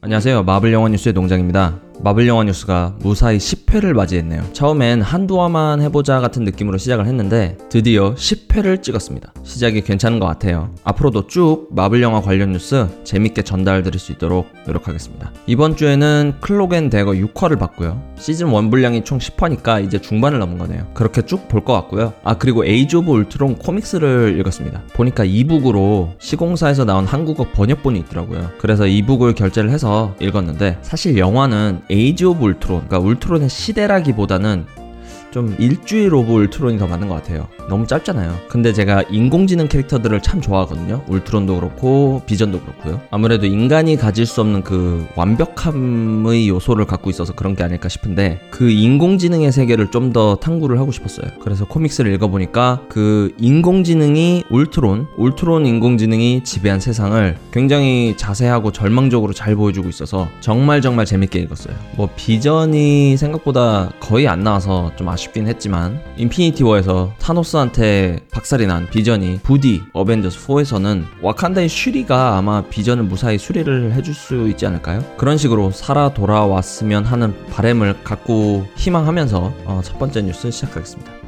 안녕하세요. 마블 영화 뉴스의 농장입니다. 마블 영화 뉴스가 무사히 10회를 맞이했네요. 처음엔 한두 화만 해보자 같은 느낌으로 시작을 했는데 드디어 10회를 찍었습니다. 시작이 괜찮은 것 같아요. 앞으로도 쭉 마블 영화 관련 뉴스 재밌게 전달 드릴 수 있도록 노력하겠습니다. 이번 주에는 클록 앤 대거 6화를 봤고요. 시즌 1 분량이 총 10화니까 이제 중반을 넘은 거네요. 그렇게 쭉 볼 것 같고요. 아 그리고 Age of Ultron 코믹스를 읽었습니다. 보니까 이북으로 시공사에서 나온 한국어 번역본이 있더라고요. 그래서 이북을 결제를 해서 읽었는데 사실 영화는 Age of Ultron, 그러니까 울트론의 시대라기보다는 좀 일주일 of 울트론이 더 맞는 것 같아요. 너무 짧잖아요. 근데 제가 인공지능 캐릭터들을 참 좋아하거든요. 울트론도 그렇고 비전도 그렇고요. 아무래도 인간이 가질 수 없는 그 완벽함의 요소를 갖고 있어서 그런 게 아닐까 싶은데 그 인공지능의 세계를 좀 더 탐구를 하고 싶었어요. 그래서 코믹스를 읽어보니까 그 인공지능이 울트론, 울트론 인공지능이 지배한 세상을 굉장히 자세하고 절망적으로 잘 보여주고 있어서 정말 정말 재밌게 읽었어요. 뭐 비전이 생각보다 거의 안 나와서 좀 아쉽긴 했지만 인피니티 워에서 타노스한테 박살이 난 비전이 부디 어벤져스 4에서는 와칸다의 슈리가 아마 비전을 무사히 수리를 해줄 수 있지 않을까요? 그런 식으로 살아 돌아왔으면 하는 바램을 갖고 희망하면서 어, 첫 번째 뉴스 시작하겠습니다.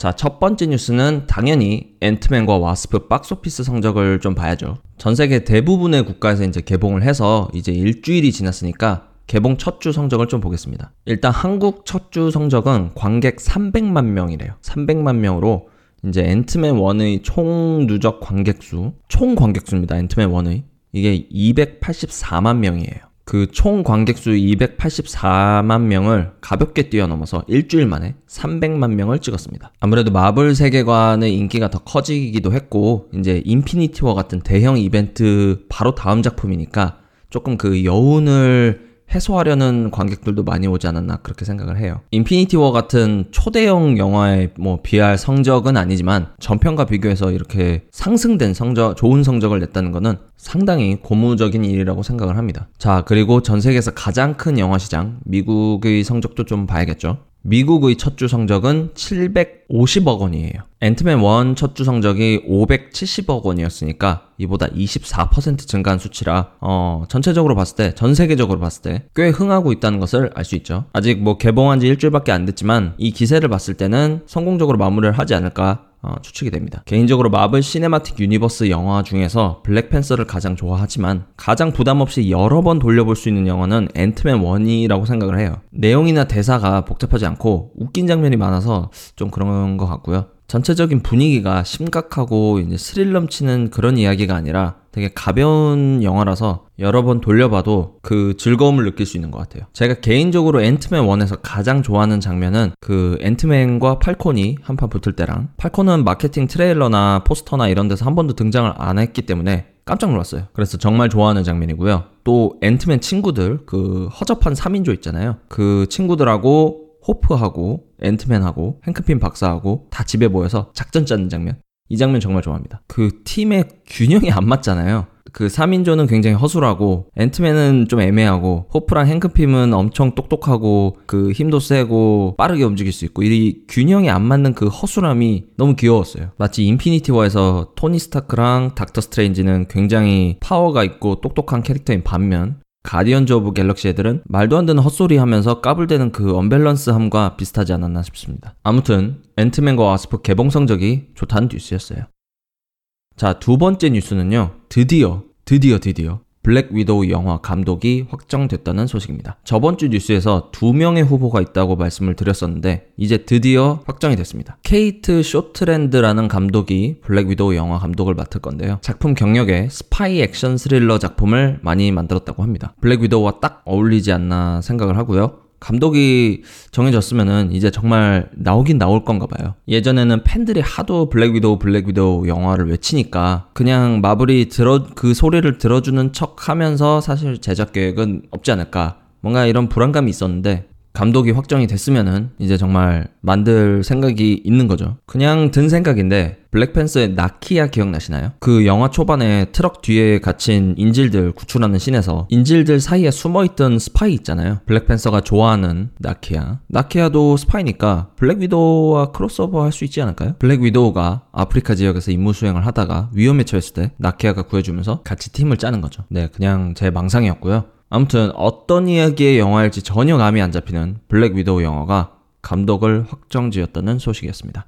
자, 첫 번째 뉴스는 당연히 앤트맨과 와스프 박스오피스 성적을 좀 봐야죠. 전 세계 대부분의 국가에서 이제 개봉을 해서 이제 일주일이 지났으니까 개봉 첫 주 성적을 좀 보겠습니다. 일단 한국 첫 주 성적은 관객 300만 명이래요. 300만 명으로 이제 앤트맨 1의 총 누적 관객 수, 총 관객 수입니다. 앤트맨 1의. 이게 284만 명이에요. 그 총 관객 수 284만 명을 가볍게 뛰어넘어서 일주일 만에 300만 명을 찍었습니다. 아무래도 마블 세계관의 인기가 더 커지기도 했고, 이제 인피니티 워 같은 대형 이벤트 바로 다음 작품이니까 조금 그 여운을 해소하려는 관객들도 많이 오지 않았나 그렇게 생각을 해요. 인피니티 워 같은 초대형 영화에 뭐 비할 성적은 아니지만 전편과 비교해서 이렇게 상승된 성적, 좋은 성적을 냈다는 것은 상당히 고무적인 일이라고 생각을 합니다. 자, 그리고 전 세계에서 가장 큰 영화 시장, 미국의 성적도 좀 봐야겠죠. 미국의 첫 주 성적은 750억 원이에요. 앤트맨 1 첫 주 성적이 570억 원이었으니까 이보다 24% 증가한 수치라 어, 전체적으로 봤을 때, 전 세계적으로 봤을 때 꽤 흥하고 있다는 것을 알 수 있죠. 아직 뭐 개봉한 지 일주일밖에 안 됐지만 이 기세를 봤을 때는 성공적으로 마무리를 하지 않을까 어, 추측이 됩니다. 개인적으로 마블 시네마틱 유니버스 영화 중에서 블랙팬서를 가장 좋아하지만 가장 부담 없이 여러 번 돌려볼 수 있는 영화는 앤트맨 1이라고 생각을 해요. 내용이나 대사가 복잡하지 않고 웃긴 장면이 많아서 좀 그런 것 같고요. 전체적인 분위기가 심각하고 이제 스릴 넘치는 그런 이야기가 아니라 되게 가벼운 영화라서 여러 번 돌려봐도 그 즐거움을 느낄 수 있는 것 같아요. 제가 개인적으로 앤트맨 1에서 가장 좋아하는 장면은 그 앤트맨과 팔콘이 한판 붙을 때랑 팔콘은 마케팅 트레일러나 포스터나 이런 데서 한 번도 등장을 안 했기 때문에 깜짝 놀랐어요. 그래서 정말 좋아하는 장면이고요. 또 앤트맨 친구들 그 허접한 3인조 있잖아요. 그 친구들하고 호프하고 앤트맨하고 행크 핌 박사하고 다 집에 모여서 작전 짜는 장면. 이 장면 정말 좋아합니다. 그 팀의 균형이 안 맞잖아요. 그 3인조는 굉장히 허술하고 앤트맨은 좀 애매하고 호프랑 행크 핌은 엄청 똑똑하고 그 힘도 세고 빠르게 움직일 수 있고 이 균형이 안 맞는 그 허술함이 너무 귀여웠어요. 마치 인피니티 워에서 토니 스타크랑 닥터 스트레인지는 굉장히 파워가 있고 똑똑한 캐릭터인 반면 가디언즈 오브 갤럭시 애들은 말도 안 되는 헛소리 하면서 까불대는 그 언밸런스함과 비슷하지 않았나 싶습니다. 아무튼 앤트맨과 와스프 개봉 성적이 좋다는 뉴스였어요. 자, 두 번째 뉴스는요. 드디어, 드디어, 드디어 블랙 위도우 영화 감독이 확정됐다는 소식입니다. 저번 주 뉴스에서 두 명의 후보가 있다고 말씀을 드렸었는데 이제 드디어 확정이 됐습니다. 케이트 쇼트랜드라는 감독이 블랙 위도우 영화 감독을 맡을 건데요. 작품 경력에 스파이 액션 스릴러 작품을 많이 만들었다고 합니다. 블랙 위도우와 딱 어울리지 않나 생각을 하고요. 감독이 정해졌으면은 이제 정말 나오긴 나올 건가 봐요. 예전에는 팬들이 하도 블랙 위도우 블랙 위도우 영화를 외치니까 그냥 마블이 들어 그 소리를 들어주는 척 하면서 사실 제작 계획은 없지 않을까. 뭔가 이런 불안감이 있었는데 감독이 확정이 됐으면은 이제 정말 만들 생각이 있는 거죠. 그냥 든 생각인데 블랙팬서의 나키야 기억나시나요? 그 영화 초반에 트럭 뒤에 갇힌 인질들 구출하는 씬에서 인질들 사이에 숨어있던 스파이 있잖아요. 블랙팬서가 좋아하는 나키야. 나키야도 스파이니까 블랙 위도우와 크로스오버 할 수 있지 않을까요? 블랙 위도우가 아프리카 지역에서 임무 수행을 하다가 위험에 처했을 때 나키야가 구해주면서 같이 팀을 짜는 거죠. 네, 그냥 제 망상이었고요. 아무튼 어떤 이야기의 영화일지 전혀 감이 안 잡히는 블랙 위도우 영화가 감독을 확정 지었다는 소식이었습니다.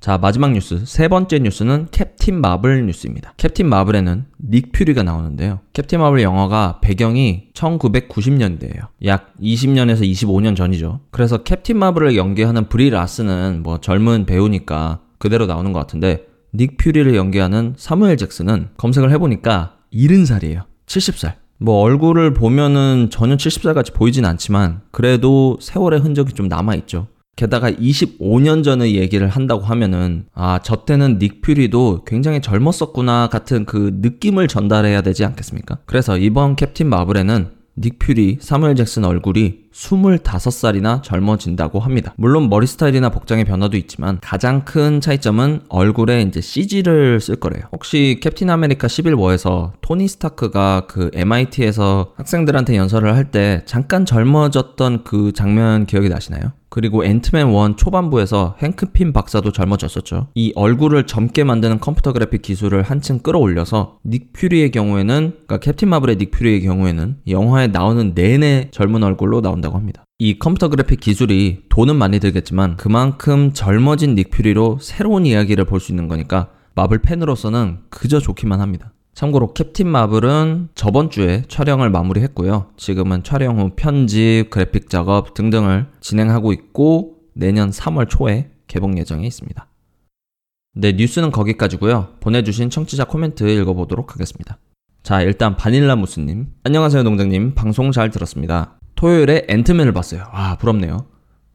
자, 마지막 뉴스. 세 번째 뉴스는 캡틴 마블 뉴스입니다. 캡틴 마블에는 닉 퓨리가 나오는데요. 캡틴 마블 영화가 배경이 1990년대예요. 약 20년에서 25년 전이죠. 그래서 캡틴 마블을 연기하는 브리 라슨은 뭐 젊은 배우니까 그대로 나오는 것 같은데 닉 퓨리를 연기하는 사무엘 잭슨은 검색을 해보니까 70살이에요. 70살. 뭐 얼굴을 보면은 전혀 70살 같이 보이진 않지만 그래도 세월의 흔적이 좀 남아있죠. 게다가 25년 전의 얘기를 한다고 하면은 아, 저 때는 닉 퓨리도 굉장히 젊었었구나 같은 그 느낌을 전달해야 되지 않겠습니까? 그래서 이번 캡틴 마블에는 닉 퓨리, 사무엘 잭슨 얼굴이 25살이나 젊어진다고 합니다. 물론 머리 스타일이나 복장의 변화도 있지만 가장 큰 차이점은 얼굴에 이제 CG를 쓸 거래요. 혹시 캡틴 아메리카 11워에서 토니 스타크가 그 MIT에서 학생들한테 연설을 할 때 잠깐 젊어졌던 그 장면 기억이 나시나요? 그리고 앤트맨 1 초반부에서 행크 핌 박사도 젊어졌었죠. 이 얼굴을 젊게 만드는 컴퓨터 그래픽 기술을 한층 끌어올려서 닉 퓨리의 경우에는 그러니까 캡틴 마블의 닉 퓨리의 경우에는 영화에 나오는 내내 젊은 얼굴로 나온다 고 합니다. 이 컴퓨터 그래픽 기술이 돈은 많이 들겠지만 그만큼 젊어진 닉 퓨리로 새로운 이야기를 볼 수 있는 거니까 마블 팬으로서는 그저 좋기만 합니다. 참고로 캡틴 마블은 저번 주에 촬영을 마무리했고요. 지금은 촬영 후 편집, 그래픽 작업 등등을 진행하고 있고 내년 3월 초에 개봉 예정에 있습니다. 네, 뉴스는 거기까지고요. 보내주신 청취자 코멘트 읽어보도록 하겠습니다. 자, 일단 바닐라 무스님. 안녕하세요, 농장님. 방송 잘 들었습니다. 토요일에 앤트맨을 봤어요. 와, 부럽네요.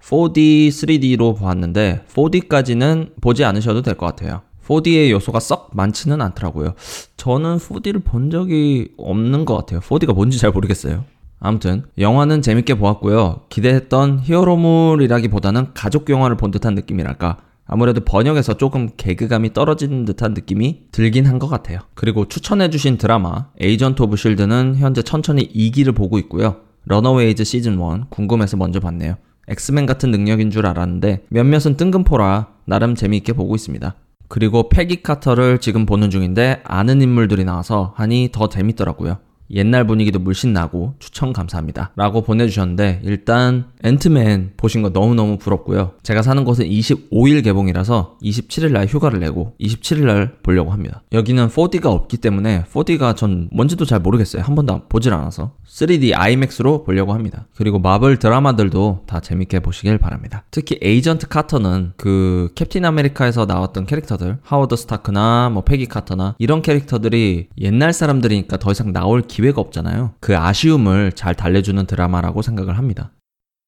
4D, 3D로 보았는데 4D까지는 보지 않으셔도 될 것 같아요. 4D의 요소가 썩 많지는 않더라고요. 저는 4D를 본 적이 없는 것 같아요. 4D가 뭔지 잘 모르겠어요. 아무튼 영화는 재밌게 보았고요. 기대했던 히어로물이라기보다는 가족 영화를 본 듯한 느낌이랄까. 아무래도 번역에서 조금 개그감이 떨어지는 듯한 느낌이 들긴 한 것 같아요. 그리고 추천해주신 드라마 에이전트 오브 실드는 현재 천천히 2기를 보고 있고요. 러너웨이즈 시즌 1 궁금해서 먼저 봤네요. 엑스맨 같은 능력인 줄 알았는데 몇몇은 뜬금포라 나름 재미있게 보고 있습니다. 그리고 페기 카터를 지금 보는 중인데 아는 인물들이 나와서 하니 더 재밌더라고요. 옛날 분위기도 물씬 나고 추천 감사합니다. 라고 보내주셨는데 일단 앤트맨 보신 거 너무너무 부럽고요. 제가 사는 곳은 25일 개봉이라서 27일 날 휴가를 내고 27일 날 보려고 합니다. 여기는 4D가 없기 때문에 4D가 전 뭔지도 잘 모르겠어요. 한 번도 보질 않아서 3D IMAX로 보려고 합니다. 그리고 마블 드라마들도 다 재밌게 보시길 바랍니다. 특히 에이전트 카터는 그 캡틴 아메리카에서 나왔던 캐릭터들 하워드 스타크나 뭐 페기 카터나 이런 캐릭터들이 옛날 사람들이니까 더 이상 나올 기회 가 없잖아요. 그 아쉬움을 잘 달래주는 드라마라고 생각을 합니다.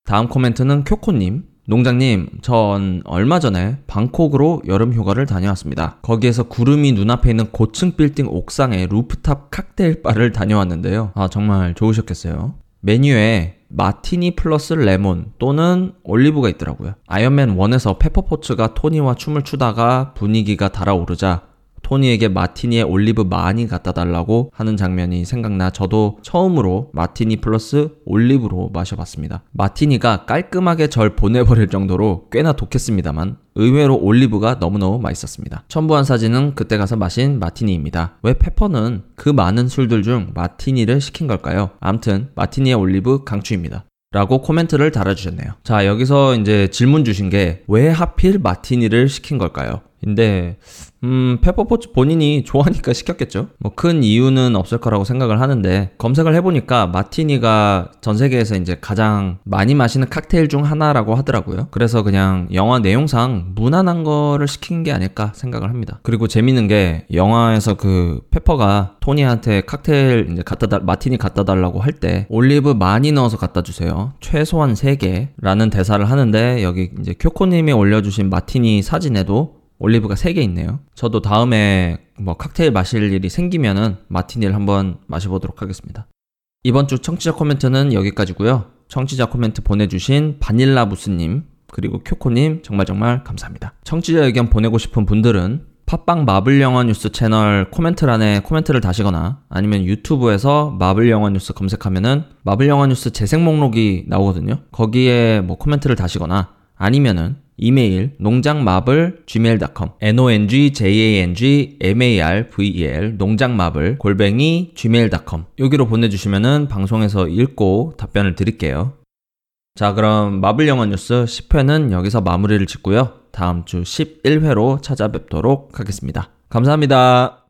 다음 코멘트는 쿄코님. 농장님, 전 얼마 전에 방콕으로 여름 휴가를 다녀왔습니다. 거기에서 구름이 눈앞에 있는 고층 빌딩 옥상에 루프탑 칵테일 바를 다녀왔는데요. 아, 정말 좋으셨겠어요. 메뉴에 마티니 플러스 레몬 또는 올리브가 있더라고요. 아이언맨 1에서 페퍼포츠가 토니와 춤을 추다가 분위기가 달아오르자 토니에게 마티니에 올리브 많이 갖다 달라고 하는 장면이 생각나 저도 처음으로 마티니 플러스 올리브로 마셔봤습니다. 마티니가 깔끔하게 절 보내버릴 정도로 꽤나 독했습니다만 의외로 올리브가 너무너무 맛있었습니다. 첨부한 사진은 그때 가서 마신 마티니입니다. 왜 페퍼는 그 많은 술들 중 마티니를 시킨 걸까요? 암튼 마티니에 올리브 강추입니다. 라고 코멘트를 달아주셨네요. 자, 여기서 이제 질문 주신 게 왜 하필 마티니를 시킨 걸까요? 근데 음, 페퍼포츠 본인이 좋아하니까 시켰겠죠? 뭐 큰 이유는 없을 거라고 생각을 하는데 검색을 해보니까 마티니가 전 세계에서 이제 가장 많이 마시는 칵테일 중 하나라고 하더라고요. 그래서 그냥 영화 내용상 무난한 거를 시킨 게 아닐까 생각을 합니다. 그리고 재밌는 게 영화에서 그 페퍼가 토니한테 칵테일 이제 갖다 달, 마티니 갖다 달라고 할 때 올리브 많이 넣어서 갖다 주세요. 최소한 3개라는 대사를 하는데 여기 이제 쿄코님이 올려주신 마티니 사진에도 올리브가 3개 있네요. 저도 다음에 뭐 칵테일 마실 일이 생기면은 마티니를 한번 마셔보도록 하겠습니다. 이번 주 청취자 코멘트는 여기까지고요. 청취자 코멘트 보내주신 바닐라부스님, 그리고 쿄코님 정말 정말 감사합니다. 청취자 의견 보내고 싶은 분들은 팟빵 마블 영화 뉴스 채널 코멘트란에 코멘트를 다시거나 아니면 유튜브에서 마블 영화 뉴스 검색하면은 마블 영화 뉴스 재생 목록이 나오거든요. 거기에 뭐 코멘트를 다시거나 아니면은 이메일 농장마블 gmail.com n o n g j a n g m a r v e l 농장마블 골뱅이 gmail.com 여기로 보내주시면은 방송에서 읽고 답변을 드릴게요. 자 그럼 마블 영화 뉴스 10회는 여기서 마무리를 짓고요. 다음 주 11회로 찾아뵙도록 하겠습니다. 감사합니다.